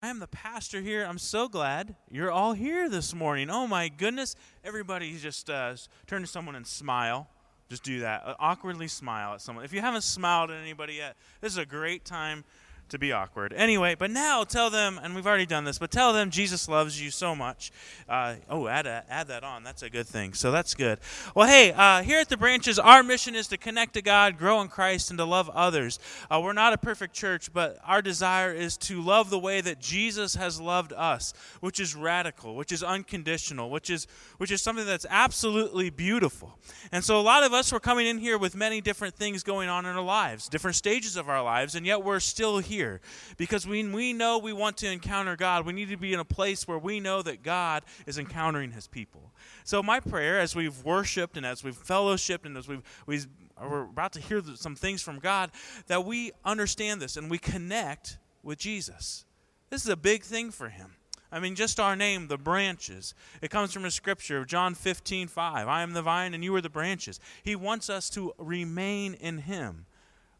I am the pastor here. I'm so glad you're all here this morning. Oh my goodness. Everybody just uh, turn to someone and smile. Just do that. Uh, awkwardly smile at someone. If you haven't smiled at anybody yet, this is a great time to be awkward. Anyway, but now tell them, and we've already done this, but tell them Jesus loves you so much. Uh, oh, add, a, add that on. That's a good thing. So that's good. Well, hey, uh, here at the branches, our mission is to connect to God, grow in Christ, and to love others. Uh, we're not a perfect church, but our desire is to love the way that Jesus has loved us, which is radical, which is unconditional, which is which is something that's absolutely beautiful. And so a lot of us were coming in here with many different things going on in our lives, different stages of our lives, and yet we're still here here. Because when we know we want to encounter God, we need to be in a place where we know that God is encountering his people. So, my prayer as we've worshiped and as we've fellowshipped and as we've, we've we're about to hear some things from God, that we understand this and we connect with Jesus. This is a big thing for him. I mean, just our name, the branches. It comes from a scripture, of John 15, 5. I am the vine and you are the branches. He wants us to remain in him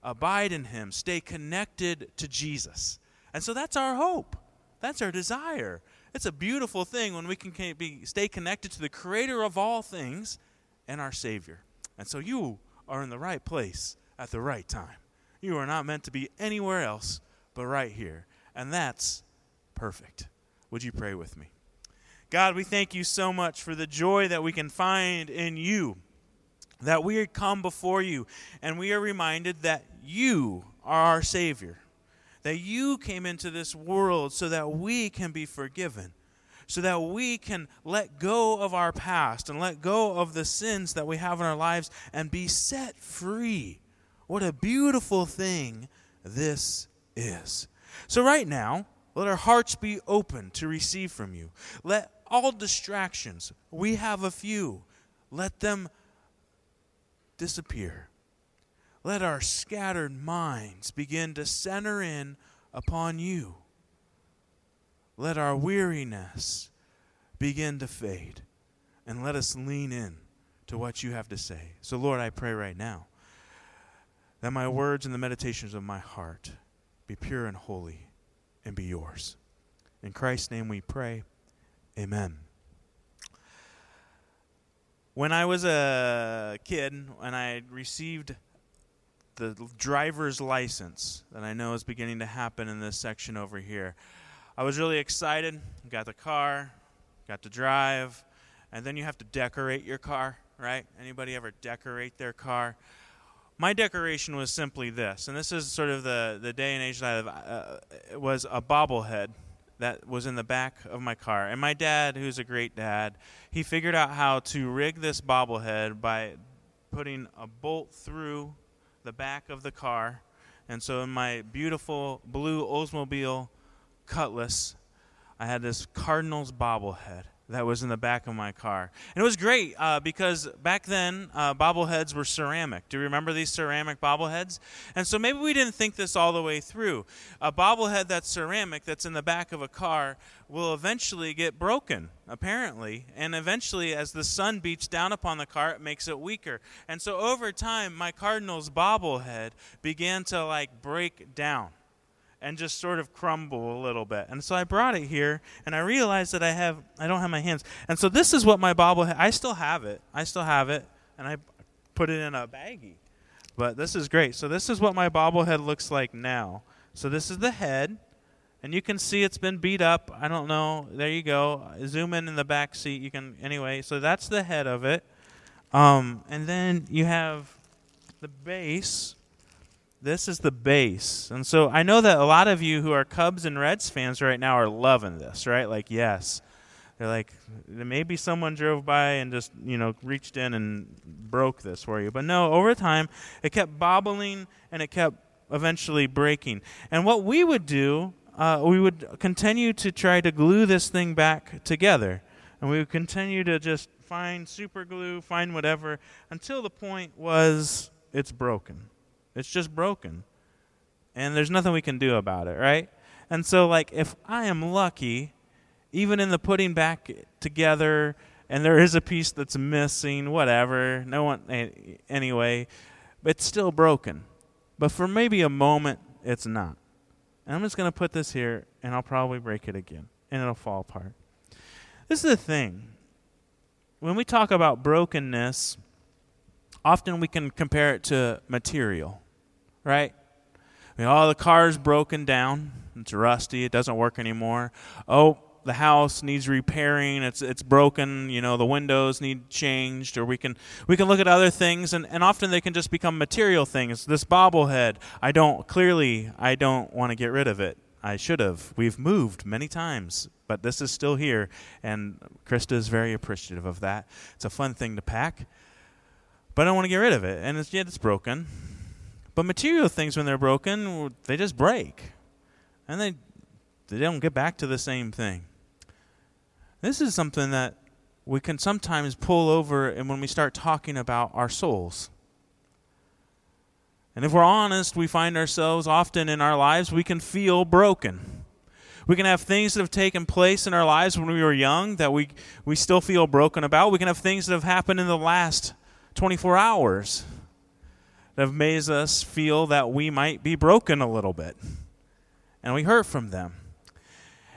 abide in Him, stay connected to Jesus. And so that's our hope. That's our desire. It's a beautiful thing when we can be, stay connected to the Creator of all things and our Savior. And so you are in the right place at the right time. You are not meant to be anywhere else but right here. And that's perfect. Would you pray with me? God, we thank you so much for the joy that we can find in you that we come before you and we are reminded that you are our Savior, that you came into this world so that we can be forgiven, so that we can let go of our past and let go of the sins that we have in our lives and be set free. What a beautiful thing this is. So, right now, let our hearts be open to receive from you. Let all distractions, we have a few, let them disappear. Let our scattered minds begin to center in upon you. Let our weariness begin to fade. And let us lean in to what you have to say. So, Lord, I pray right now that my words and the meditations of my heart be pure and holy and be yours. In Christ's name we pray. Amen. When I was a kid and I received the driver's license that I know is beginning to happen in this section over here, I was really excited. Got the car, got to drive, and then you have to decorate your car, right? Anybody ever decorate their car? My decoration was simply this, and this is sort of the, the day and age that I live. Uh, was a bobblehead that was in the back of my car. And my dad, who's a great dad, he figured out how to rig this bobblehead by putting a bolt through the back of the car. And so in my beautiful blue Oldsmobile Cutlass, I had this Cardinals bobblehead that was in the back of my car. And it was great uh, because back then, uh, bobbleheads were ceramic. Do you remember these ceramic bobbleheads? And so maybe we didn't think this all the way through. A bobblehead that's ceramic that's in the back of a car will eventually get broken, apparently. And eventually, as the sun beats down upon the car, it makes it weaker. And so over time, my Cardinals bobblehead began to like break down and just sort of crumble a little bit. And so I brought it here, and I realized that I have I don't have my hands. And so this is what my bobblehead. I still have it. I still have it, and I put it in a baggie. But this is great. So this is what my bobblehead looks like now. So this is the head, and you can see it's been beat up. I don't know. There you go. Zoom in in the back seat. You can anyway. So that's the head of it. Um, and then you have the base this is the base. And so I know that a lot of you who are Cubs and Reds fans right now are loving this, right? Like, yes. They're like, maybe someone drove by and just, you know, reached in and broke this for you. But no, over time, it kept bobbling and it kept eventually breaking. And what we would do, uh, we would continue to try to glue this thing back together. And we would continue to just find super glue, find whatever, until the point was it's broken. It's just broken. And there's nothing we can do about it, right? And so, like, if I am lucky, even in the putting back together, and there is a piece that's missing, whatever, no one, anyway, it's still broken. But for maybe a moment, it's not. And I'm just going to put this here, and I'll probably break it again, and it'll fall apart. This is the thing. When we talk about brokenness, often we can compare it to material, right? I mean, oh, the car's broken down. It's rusty. It doesn't work anymore. Oh, the house needs repairing. It's it's broken. You know, the windows need changed. Or we can we can look at other things, and, and often they can just become material things. This bobblehead, I don't clearly I don't want to get rid of it. I should have. We've moved many times, but this is still here, and Krista is very appreciative of that. It's a fun thing to pack, but I don't want to get rid of it, and it's yet it's broken. But material things, when they're broken, they just break, and they they don't get back to the same thing. This is something that we can sometimes pull over and when we start talking about our souls. And if we're honest, we find ourselves often in our lives, we can feel broken. We can have things that have taken place in our lives when we were young that we, we still feel broken about. We can have things that have happened in the last 24 hours that made us feel that we might be broken a little bit. And we hurt from them.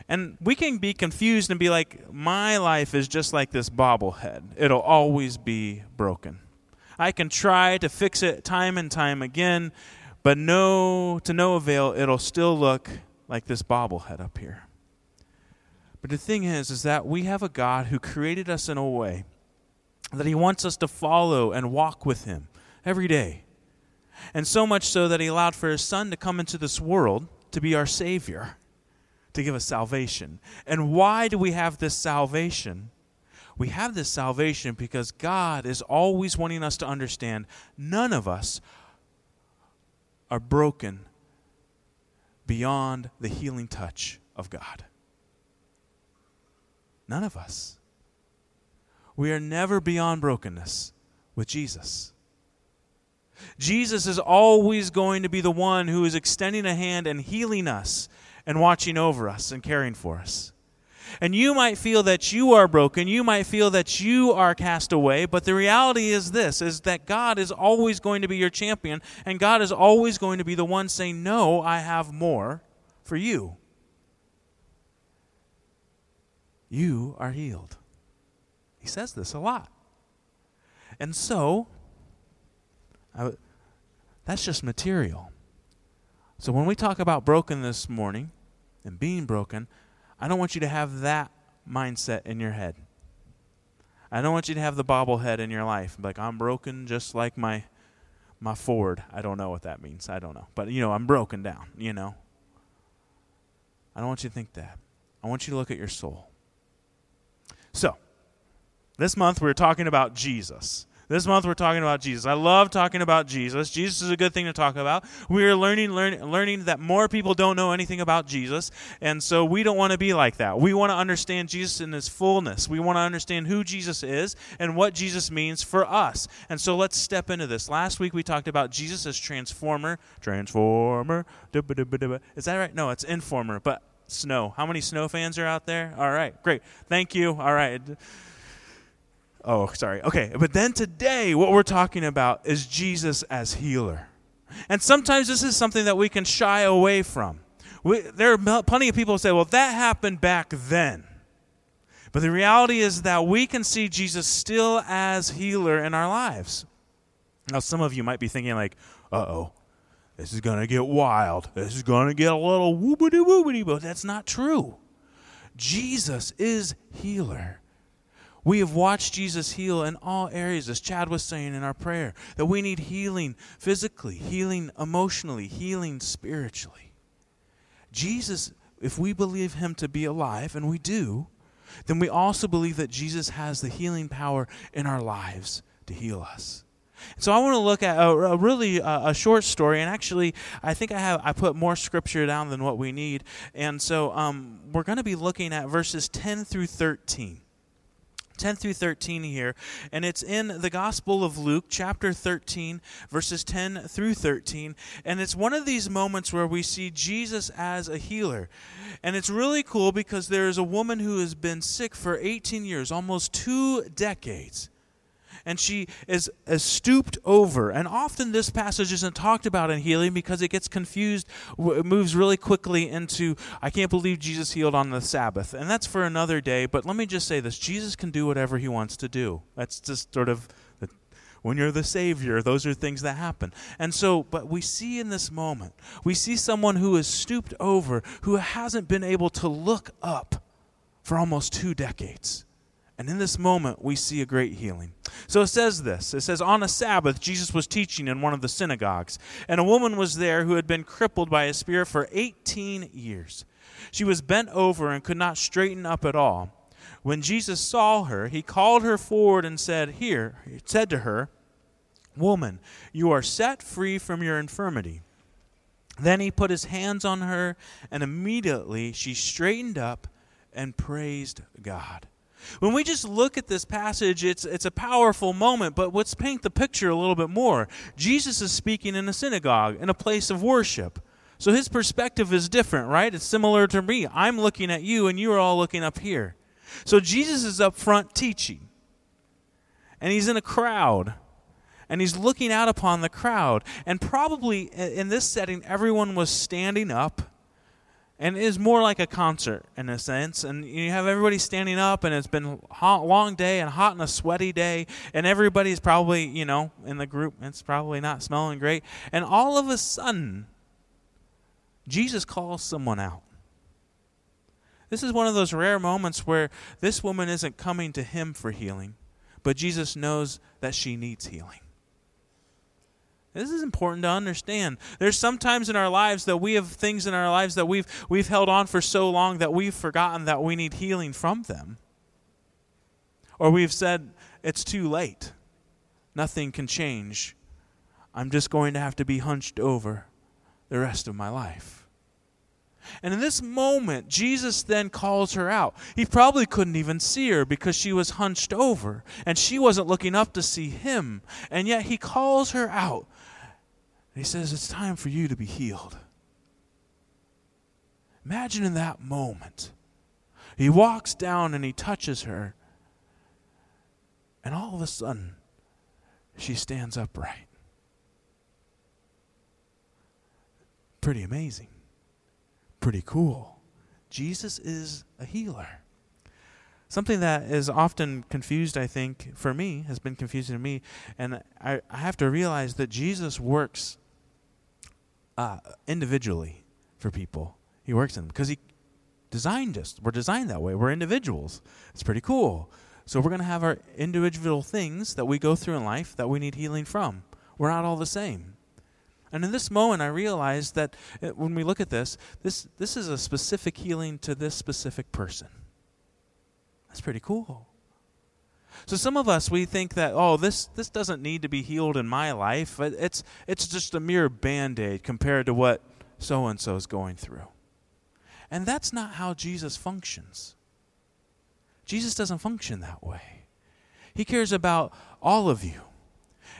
And we can be confused and be like, my life is just like this bobblehead, it'll always be broken. I can try to fix it time and time again, but no, to no avail, it'll still look like this bobblehead up here. But the thing is, is that we have a God who created us in a way that He wants us to follow and walk with Him every day. And so much so that He allowed for His Son to come into this world to be our Savior to give us salvation. And why do we have this salvation? We have this salvation because God is always wanting us to understand none of us are broken beyond the healing touch of God. None of us. We are never beyond brokenness with Jesus. Jesus is always going to be the one who is extending a hand and healing us and watching over us and caring for us. And you might feel that you are broken, you might feel that you are cast away, but the reality is this is that God is always going to be your champion and God is always going to be the one saying, "No, I have more for you." You are healed. He says this a lot. And so, that's just material. So when we talk about broken this morning and being broken, I don't want you to have that mindset in your head. I don't want you to have the bobblehead in your life. Like I'm broken just like my my Ford. I don't know what that means. I don't know. But you know, I'm broken down, you know. I don't want you to think that. I want you to look at your soul. So, this month we're talking about Jesus. This month we're talking about Jesus. I love talking about Jesus. Jesus is a good thing to talk about. We are learning learn, learning that more people don't know anything about Jesus, and so we don't want to be like that. We want to understand Jesus in his fullness. We want to understand who Jesus is and what Jesus means for us. And so let's step into this. Last week we talked about Jesus as transformer, transformer. Is that right? No, it's informer, but snow. How many snow fans are out there? All right, great. Thank you. All right. Oh, sorry. Okay, but then today, what we're talking about is Jesus as healer. And sometimes this is something that we can shy away from. We, there are plenty of people who say, well, that happened back then. But the reality is that we can see Jesus still as healer in our lives. Now, some of you might be thinking, like, uh oh, this is going to get wild. This is going to get a little whoopity whoopity, but that's not true. Jesus is healer. We have watched Jesus heal in all areas, as Chad was saying in our prayer, that we need healing physically, healing emotionally, healing spiritually. Jesus, if we believe him to be alive, and we do, then we also believe that Jesus has the healing power in our lives to heal us. So I want to look at a, a really uh, a short story, and actually, I think I have I put more scripture down than what we need, and so um, we're going to be looking at verses ten through thirteen. 10 through 13 here, and it's in the Gospel of Luke, chapter 13, verses 10 through 13. And it's one of these moments where we see Jesus as a healer. And it's really cool because there is a woman who has been sick for 18 years, almost two decades. And she is, is stooped over. And often this passage isn't talked about in healing because it gets confused, it moves really quickly into, I can't believe Jesus healed on the Sabbath. And that's for another day, but let me just say this Jesus can do whatever he wants to do. That's just sort of when you're the Savior, those are things that happen. And so, but we see in this moment, we see someone who is stooped over, who hasn't been able to look up for almost two decades. And in this moment, we see a great healing. So it says this it says, On a Sabbath, Jesus was teaching in one of the synagogues, and a woman was there who had been crippled by a spirit for 18 years. She was bent over and could not straighten up at all. When Jesus saw her, he called her forward and said, Here, he said to her, Woman, you are set free from your infirmity. Then he put his hands on her, and immediately she straightened up and praised God. When we just look at this passage, it's, it's a powerful moment, but let's paint the picture a little bit more. Jesus is speaking in a synagogue, in a place of worship. So his perspective is different, right? It's similar to me. I'm looking at you, and you are all looking up here. So Jesus is up front teaching, and he's in a crowd, and he's looking out upon the crowd. And probably in this setting, everyone was standing up and it is more like a concert in a sense. And you have everybody standing up, and it's been a long day and hot and a sweaty day, and everybody's probably, you know, in the group, it's probably not smelling great. And all of a sudden, Jesus calls someone out. This is one of those rare moments where this woman isn't coming to him for healing, but Jesus knows that she needs healing. This is important to understand. There's sometimes in our lives that we have things in our lives that we've we've held on for so long that we've forgotten that we need healing from them. Or we've said it's too late. Nothing can change. I'm just going to have to be hunched over the rest of my life. And in this moment, Jesus then calls her out. He probably couldn't even see her because she was hunched over and she wasn't looking up to see him. And yet he calls her out he says, It's time for you to be healed. Imagine in that moment. He walks down and he touches her. And all of a sudden, she stands upright. Pretty amazing. Pretty cool. Jesus is a healer. Something that is often confused, I think, for me, has been confusing to me, and I, I have to realize that Jesus works uh, individually for people. He works in them because he designed us. We're designed that way. We're individuals. It's pretty cool. So we're going to have our individual things that we go through in life that we need healing from. We're not all the same. And in this moment, I realized that uh, when we look at this, this, this is a specific healing to this specific person. That's pretty cool. So some of us we think that oh this this doesn't need to be healed in my life. It's it's just a mere band-aid compared to what so and so is going through. And that's not how Jesus functions. Jesus doesn't function that way. He cares about all of you.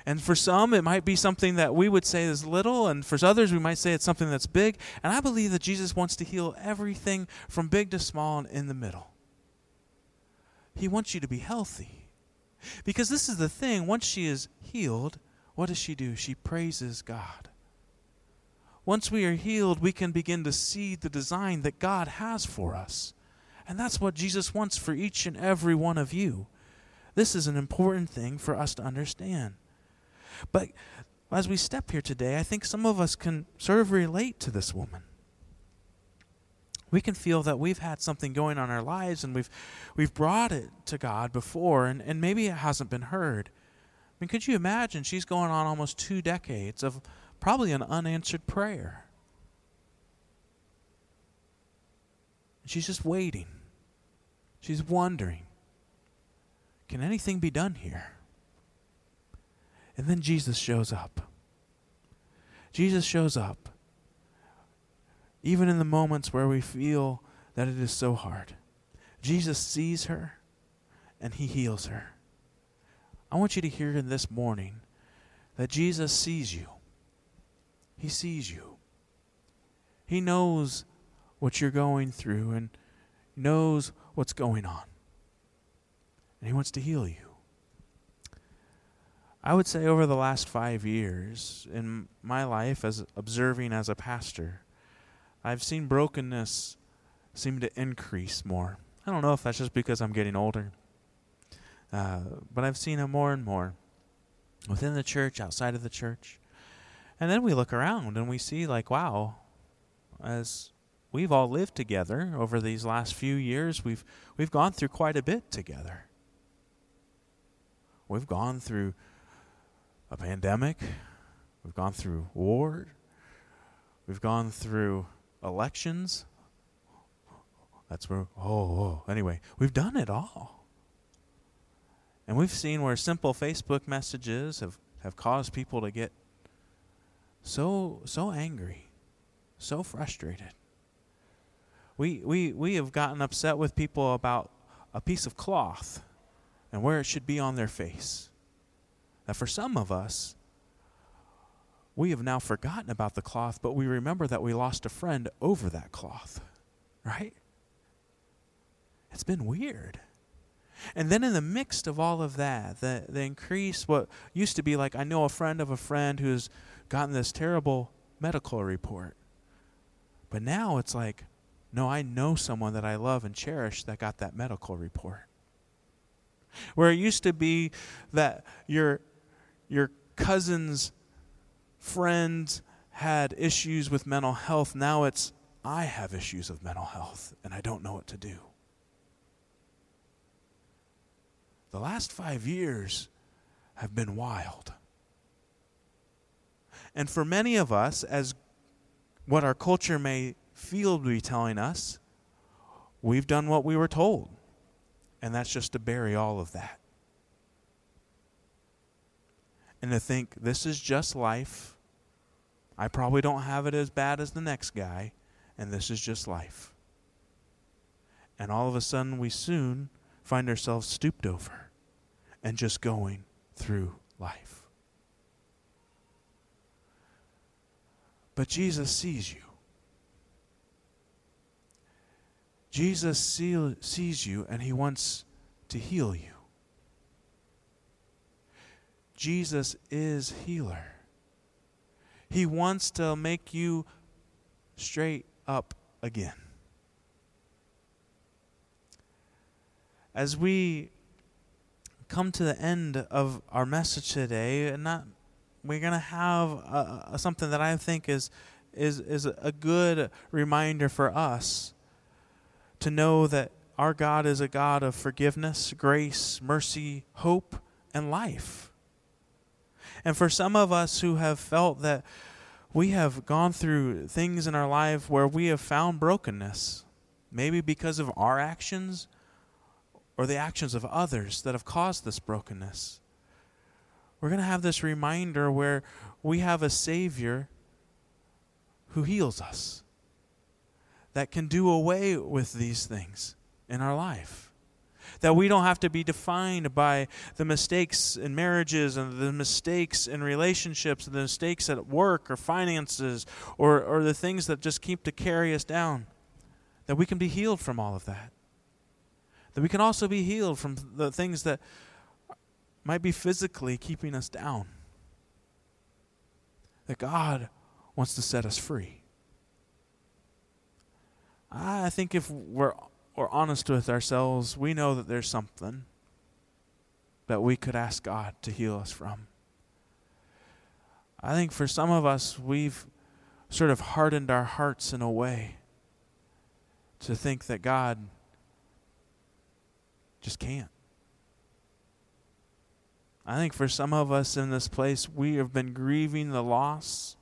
And for some, it might be something that we would say is little, and for others, we might say it's something that's big. And I believe that Jesus wants to heal everything from big to small and in the middle. He wants you to be healthy. Because this is the thing once she is healed, what does she do? She praises God. Once we are healed, we can begin to see the design that God has for us. And that's what Jesus wants for each and every one of you. This is an important thing for us to understand. But as we step here today, I think some of us can sort of relate to this woman we can feel that we've had something going on in our lives and we've we've brought it to God before and, and maybe it hasn't been heard. I mean, could you imagine she's going on almost two decades of probably an unanswered prayer? She's just waiting. She's wondering, can anything be done here? And then Jesus shows up. Jesus shows up even in the moments where we feel that it is so hard. Jesus sees her and he heals her. I want you to hear in this morning that Jesus sees you. He sees you. He knows what you're going through and knows what's going on. And he wants to heal you. I would say over the last five years in my life as observing as a pastor, I've seen brokenness seem to increase more. I don't know if that's just because I'm getting older, uh, but I've seen it more and more within the church, outside of the church. And then we look around and we see, like, wow, as we've all lived together over these last few years, we've, we've gone through quite a bit together. We've gone through a pandemic. We've gone through war. We've gone through elections. That's where, oh, oh, anyway, we've done it all. And we've seen where simple Facebook messages have, have caused people to get so, so angry, so frustrated. We, we, we have gotten upset with people about a piece of cloth and where it should be on their face. That for some of us, we have now forgotten about the cloth, but we remember that we lost a friend over that cloth, right? It's been weird. And then in the midst of all of that, the, the increase, what used to be like, I know a friend of a friend who's gotten this terrible medical report. But now it's like, no, I know someone that I love and cherish that got that medical report. Where it used to be that your your cousin's friend had issues with mental health. Now it's, I have issues of mental health and I don't know what to do. The last five years have been wild. And for many of us, as what our culture may feel to be telling us, we've done what we were told. And that's just to bury all of that and to think this is just life. I probably don't have it as bad as the next guy, and this is just life. And all of a sudden, we soon find ourselves stooped over and just going through life. But Jesus sees you. Jesus see, sees you and he wants to heal you. Jesus is healer. He wants to make you straight up again. As we come to the end of our message today, and not we're going to have a, a, something that I think is is is a good reminder for us to know that our God is a God of forgiveness, grace, mercy, hope, and life. And for some of us who have felt that we have gone through things in our life where we have found brokenness, maybe because of our actions or the actions of others that have caused this brokenness. We're going to have this reminder where we have a Savior who heals us, that can do away with these things in our life that we don't have to be defined by the mistakes in marriages and the mistakes in relationships and the mistakes at work or finances or, or the things that just keep to carry us down. That we can be healed from all of that. That we can also be healed from the things that might be physically keeping us down. That God wants to set us free. I think if we're or honest with ourselves, we know that there's something that we could ask God to heal us from. I think for some of us, we've sort of hardened our hearts in a way to think that God just can't. I think for some of us in this place, we have been grieving the loss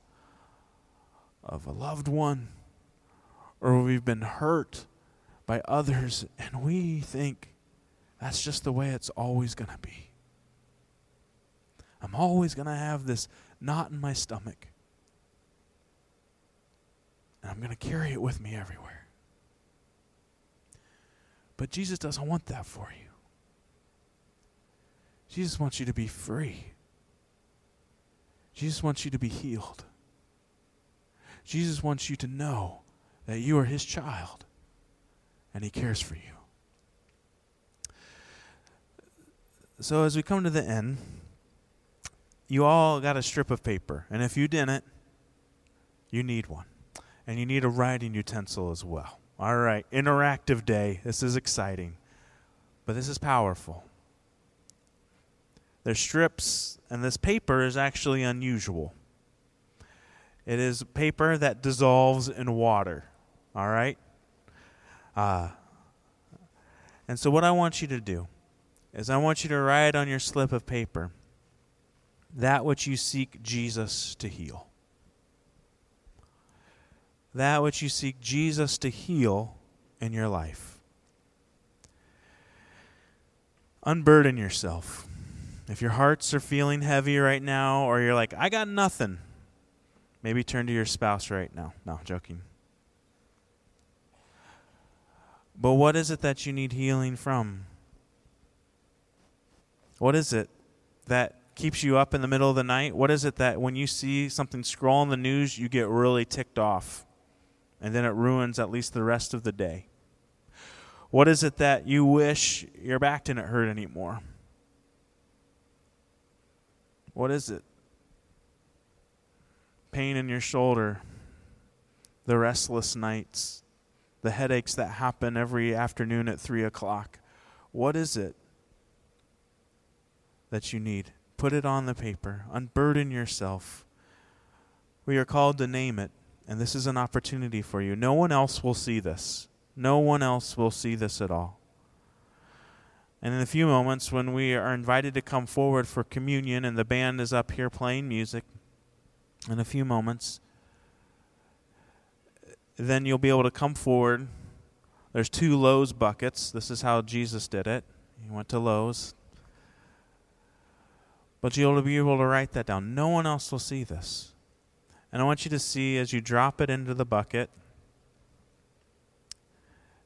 of a loved one, or we've been hurt by others, and we think that's just the way it's always going to be. I'm always going to have this knot in my stomach, and I'm going to carry it with me everywhere. But Jesus doesn't want that for you. Jesus wants you to be free. Jesus wants you to be healed. Jesus wants you to know that you are his child and He cares for you. So, as we come to the end, you all got a strip of paper. And if you didn't, you need one. And you need a writing utensil as well. All right, interactive day. This is exciting. But this is powerful. There's strips, and this paper is actually unusual. It is paper that dissolves in water. All right? Uh, and so, what I want you to do is, I want you to write on your slip of paper that which you seek Jesus to heal. That which you seek Jesus to heal in your life. Unburden yourself. If your hearts are feeling heavy right now, or you're like, I got nothing, maybe turn to your spouse right now. No, joking. But what is it that you need healing from? What is it that keeps you up in the middle of the night? What is it that when you see something scroll in the news, you get really ticked off? And then it ruins at least the rest of the day. What is it that you wish your back didn't hurt anymore? What is it? Pain in your shoulder, the restless nights, the headaches that happen every afternoon at 3 o'clock. What is it that you need? Put it on the paper. Unburden yourself. We are called to name it, and this is an opportunity for you. No one else will see this. No one else will see this at all. And in a few moments, when we are invited to come forward for communion and the band is up here playing music, in a few moments, then you'll be able to come forward. There's two Lowe's buckets. This is how Jesus did it. He went to Lowe's, but you'll be able to write that down. No one else will see this. And I want you to see as you drop it into the bucket,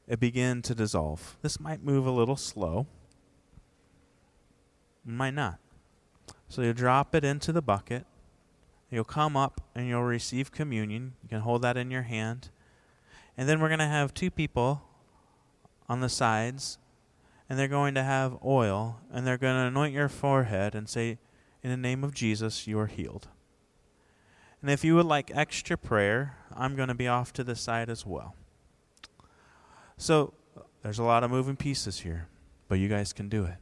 it begin to dissolve. This might move a little slow, might not. So you drop it into the bucket. You'll come up and you'll receive communion. You can hold that in your hand. And then we're going to have two people on the sides, and they're going to have oil, and they're going to anoint your forehead and say, in the name of Jesus, you are healed. And if you would like extra prayer, I'm going to be off to the side as well. So there's a lot of moving pieces here, but you guys can do it.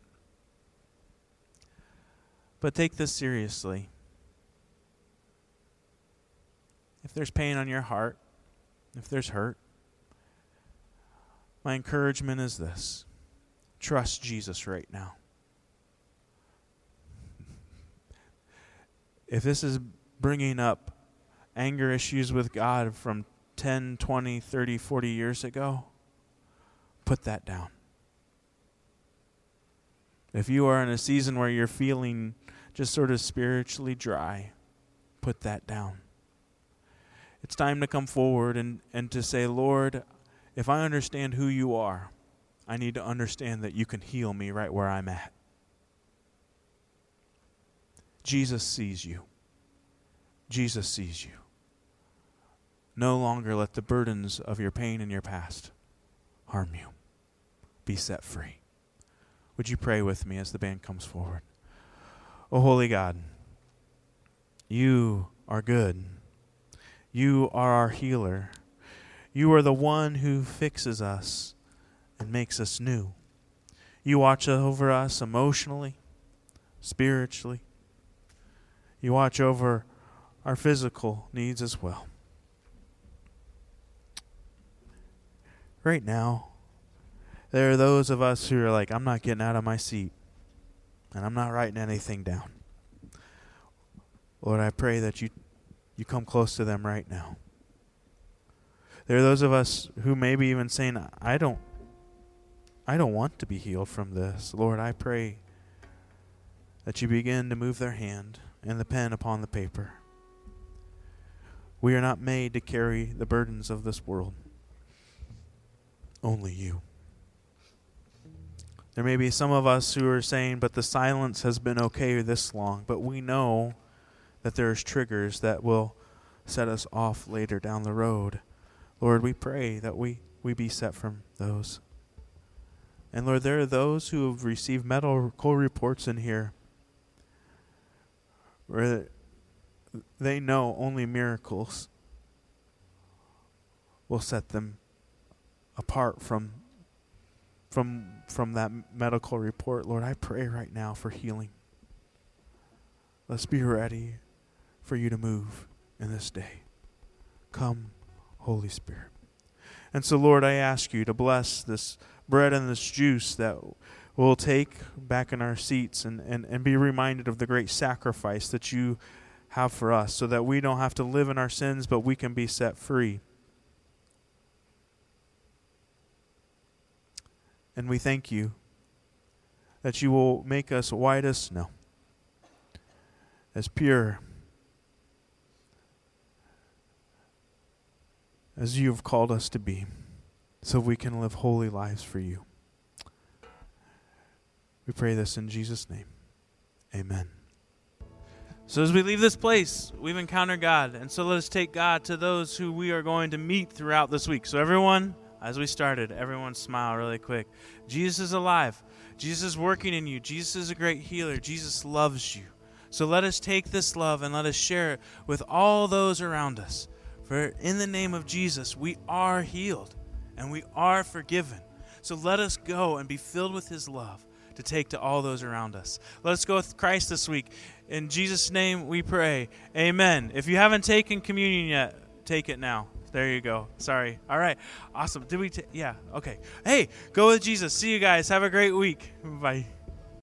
But take this seriously. If there's pain on your heart, if there's hurt, my encouragement is this trust Jesus right now. if this is bringing up anger issues with God from 10, 20, 30, 40 years ago, put that down. If you are in a season where you're feeling just sort of spiritually dry, put that down. It's time to come forward and, and to say, Lord, if I understand who you are, I need to understand that you can heal me right where I'm at. Jesus sees you. Jesus sees you. No longer let the burdens of your pain and your past harm you. Be set free. Would you pray with me as the band comes forward? Oh, holy God, you are good. You are our healer. You are the one who fixes us and makes us new. You watch over us emotionally, spiritually, you watch over our physical needs as well. Right now, there are those of us who are like, I'm not getting out of my seat and I'm not writing anything down. Lord, I pray that you, you come close to them right now. There are those of us who may be even saying, I don't I don't want to be healed from this. Lord, I pray that you begin to move their hand and the pen upon the paper. We are not made to carry the burdens of this world. Only you. There may be some of us who are saying, but the silence has been okay this long. But we know that there's triggers that will set us off later down the road. Lord, we pray that we, we be set from those. And Lord, there are those who have received medical reports in here where they know only miracles will set them apart from from from that medical report. Lord i pray right now for healing. Let's be ready for you to move in this day. Come holy spirit. And so lord i ask you to bless this bread and this juice that we'll take back in our seats and, and, and be reminded of the great sacrifice that you have for us so that we don't have to live in our sins but we can be set free. And we thank you that you will make us white as snow, as pure as you have called us to be, so we can live holy lives for you. We pray this in Jesus' name. Amen. So, as we leave this place, we've encountered God. And so, let us take God to those who we are going to meet throughout this week. So, everyone, as we started, everyone smile really quick. Jesus is alive. Jesus is working in you. Jesus is a great healer. Jesus loves you. So let us take this love and let us share it with all those around us. For in the name of Jesus, we are healed and we are forgiven. So let us go and be filled with his love to take to all those around us. Let us go with Christ this week. In Jesus' name we pray. Amen. If you haven't taken communion yet, take it now. There you go. Sorry. All right. Awesome. Did we? T- yeah. Okay. Hey, go with Jesus. See you guys. Have a great week. Bye.